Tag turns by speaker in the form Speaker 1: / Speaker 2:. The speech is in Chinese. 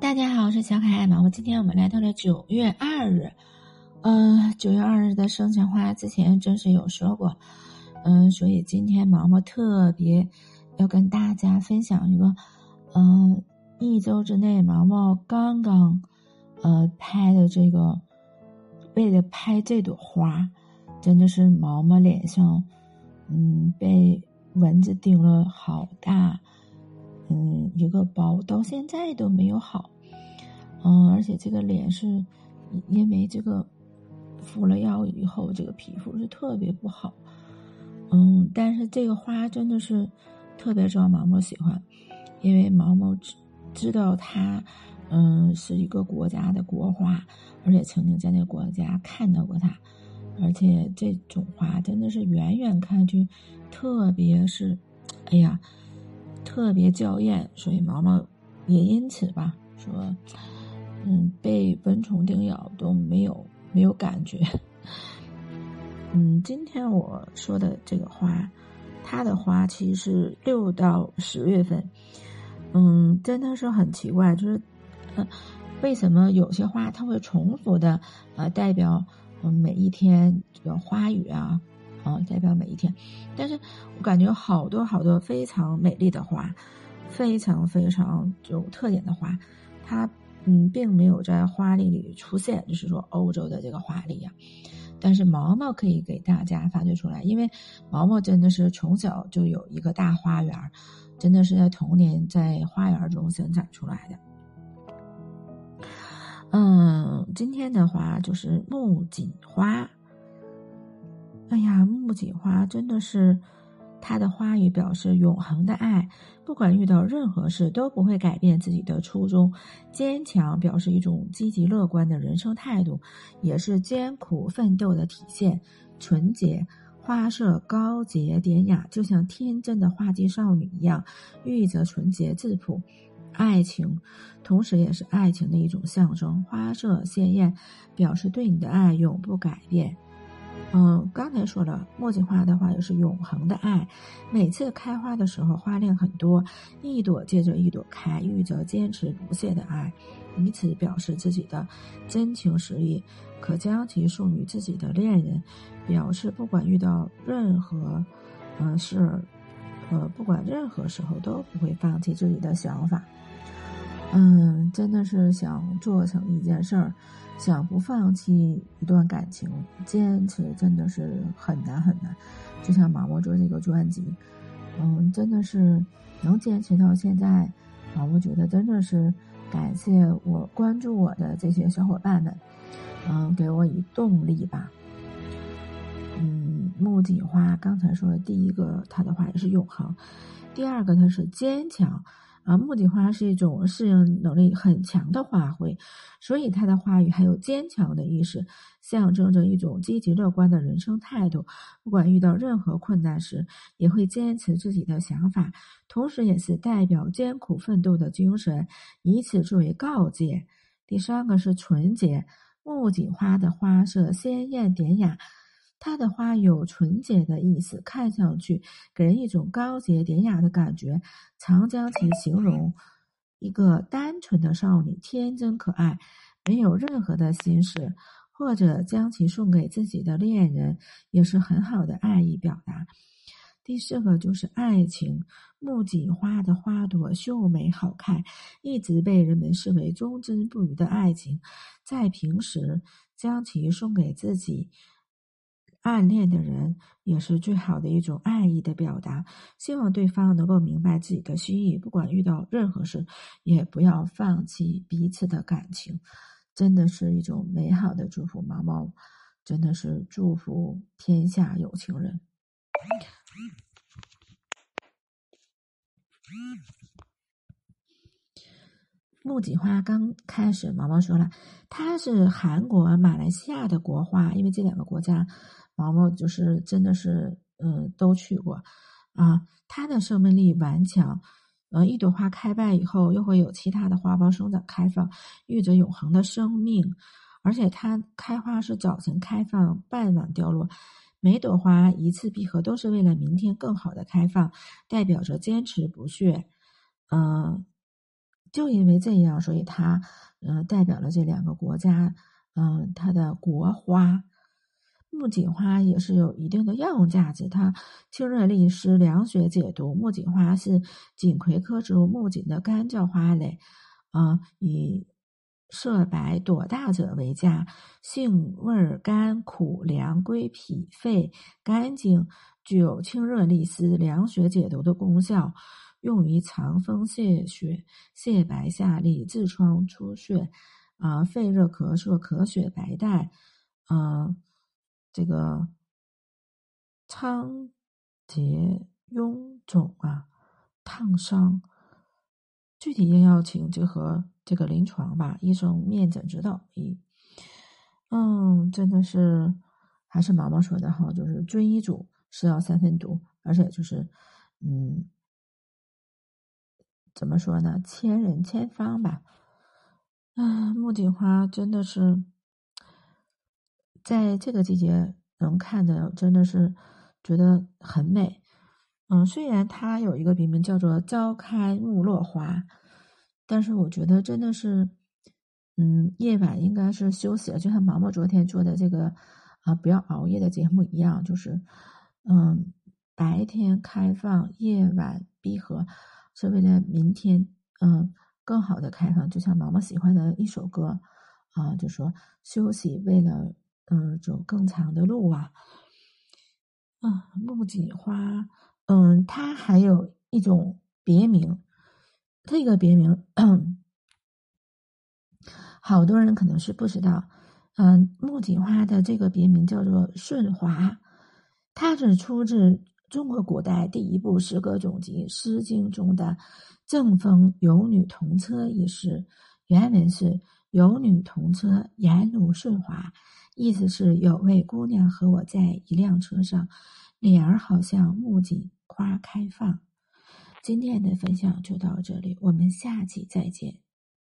Speaker 1: 大家好，我是小可爱毛毛。今天我们来到了九月二日，嗯，九月二日的生辰花之前真是有说过，嗯，所以今天毛毛特别要跟大家分享一个，嗯，一周之内毛毛刚刚呃拍的这个，为了拍这朵花，真的是毛毛脸上，嗯，被蚊子叮了好大。嗯，一个包到现在都没有好，嗯，而且这个脸是，因为这个敷了药以后，这个皮肤是特别不好，嗯，但是这个花真的是特别招毛毛喜欢，因为毛毛知知道它，嗯，是一个国家的国花，而且曾经在那个国家看到过它，而且这种花真的是远远看去，特别是，哎呀。特别娇艳，所以毛毛也因此吧说，嗯，被蚊虫叮咬都没有没有感觉。嗯，今天我说的这个花，它的花期是六到十月份。嗯，真的是很奇怪，就是，呃，为什么有些花它会重复的呃代表嗯每一天这个花语啊？啊，代表每一天，但是我感觉好多好多非常美丽的花，非常非常有特点的花，它嗯并没有在花里里出现，就是说欧洲的这个花里呀。但是毛毛可以给大家发掘出来，因为毛毛真的是从小就有一个大花园，真的是在童年在花园中生长出来的。嗯，今天的话就是木槿花。哎呀，木槿花真的是，它的花语表示永恒的爱，不管遇到任何事都不会改变自己的初衷，坚强表示一种积极乐观的人生态度，也是艰苦奋斗的体现。纯洁，花色高洁典雅，就像天真的花季少女一样，寓意着纯洁质朴。爱情，同时也是爱情的一种象征。花色鲜艳，表示对你的爱永不改变。嗯，刚才说了，墨镜花的话也是永恒的爱。每次开花的时候，花量很多，一朵接着一朵开，寓着坚持不懈的爱，以此表示自己的真情实意。可将其送予自己的恋人，表示不管遇到任何，嗯事，呃，不管任何时候都不会放弃自己的想法。嗯，真的是想做成一件事儿。想不放弃一段感情，坚持真的是很难很难。就像毛毛做这个专辑，嗯，真的是能坚持到现在，毛毛觉得真的是感谢我关注我的这些小伙伴们，嗯，给我以动力吧。嗯，木槿花刚才说的第一个，它的话也是永恒；第二个，它是坚强。啊，木槿花是一种适应能力很强的花卉，所以它的花语还有坚强的意识，象征着一种积极乐观的人生态度。不管遇到任何困难时，也会坚持自己的想法，同时也是代表艰苦奋斗的精神，以此作为告诫。第三个是纯洁，木槿花的花色鲜艳典雅。它的花有纯洁的意思，看上去给人一种高洁典雅的感觉，常将其形容一个单纯的少女，天真可爱，没有任何的心事，或者将其送给自己的恋人，也是很好的爱意表达。第四个就是爱情，木槿花的花朵秀美好看，一直被人们视为忠贞不渝的爱情，在平时将其送给自己。暗恋的人也是最好的一种爱意的表达，希望对方能够明白自己的心意，不管遇到任何事，也不要放弃彼此的感情，真的是一种美好的祝福。毛毛真的是祝福天下有情人。木槿花刚开始，毛毛说了，它是韩国、马来西亚的国花，因为这两个国家。毛毛就是真的是，嗯，都去过，啊，它的生命力顽强，呃，一朵花开败以后，又会有其他的花苞生长开放，寓着永恒的生命。而且它开花是早晨开放，傍晚掉落，每朵花一次闭合，都是为了明天更好的开放，代表着坚持不懈。嗯，就因为这样，所以它嗯代表了这两个国家，嗯，它的国花。木槿花也是有一定的药用价值，它清热利湿、凉血解毒。木槿花是锦葵科植物木槿的干燥花蕾，啊，以色白朵大者为佳，性味甘苦凉，归脾肺肝经，具有清热利湿、凉血解毒的功效，用于藏风泄血、泻白下痢、痔疮出血，啊，肺热咳嗽、咳血白带，啊。这个仓结臃肿啊，烫伤，具体应要请结合这个临床吧，医生面诊指导。一，嗯，真的是还是毛毛说的哈，就是遵医嘱，是药三分毒，而且就是，嗯，怎么说呢？千人千方吧。啊，木槿花真的是。在这个季节能看的真的是觉得很美，嗯，虽然它有一个别名叫做朝开暮落花，但是我觉得真的是，嗯，夜晚应该是休息了，就像毛毛昨天做的这个啊不要熬夜的节目一样，就是嗯白天开放，夜晚闭合，是为了明天嗯更好的开放，就像毛毛喜欢的一首歌啊，就说休息为了。嗯，走更长的路啊！啊，木槿花，嗯，它还有一种别名，这个别名，好多人可能是不知道。嗯，木槿花的这个别名叫做顺华，它是出自中国古代第一部诗歌总集《诗经》中的“正风有女同车”一诗，原文是“有女同车，颜如顺华”。意思是有位姑娘和我在一辆车上，脸儿好像木槿花开放。今天的分享就到这里，我们下期再见。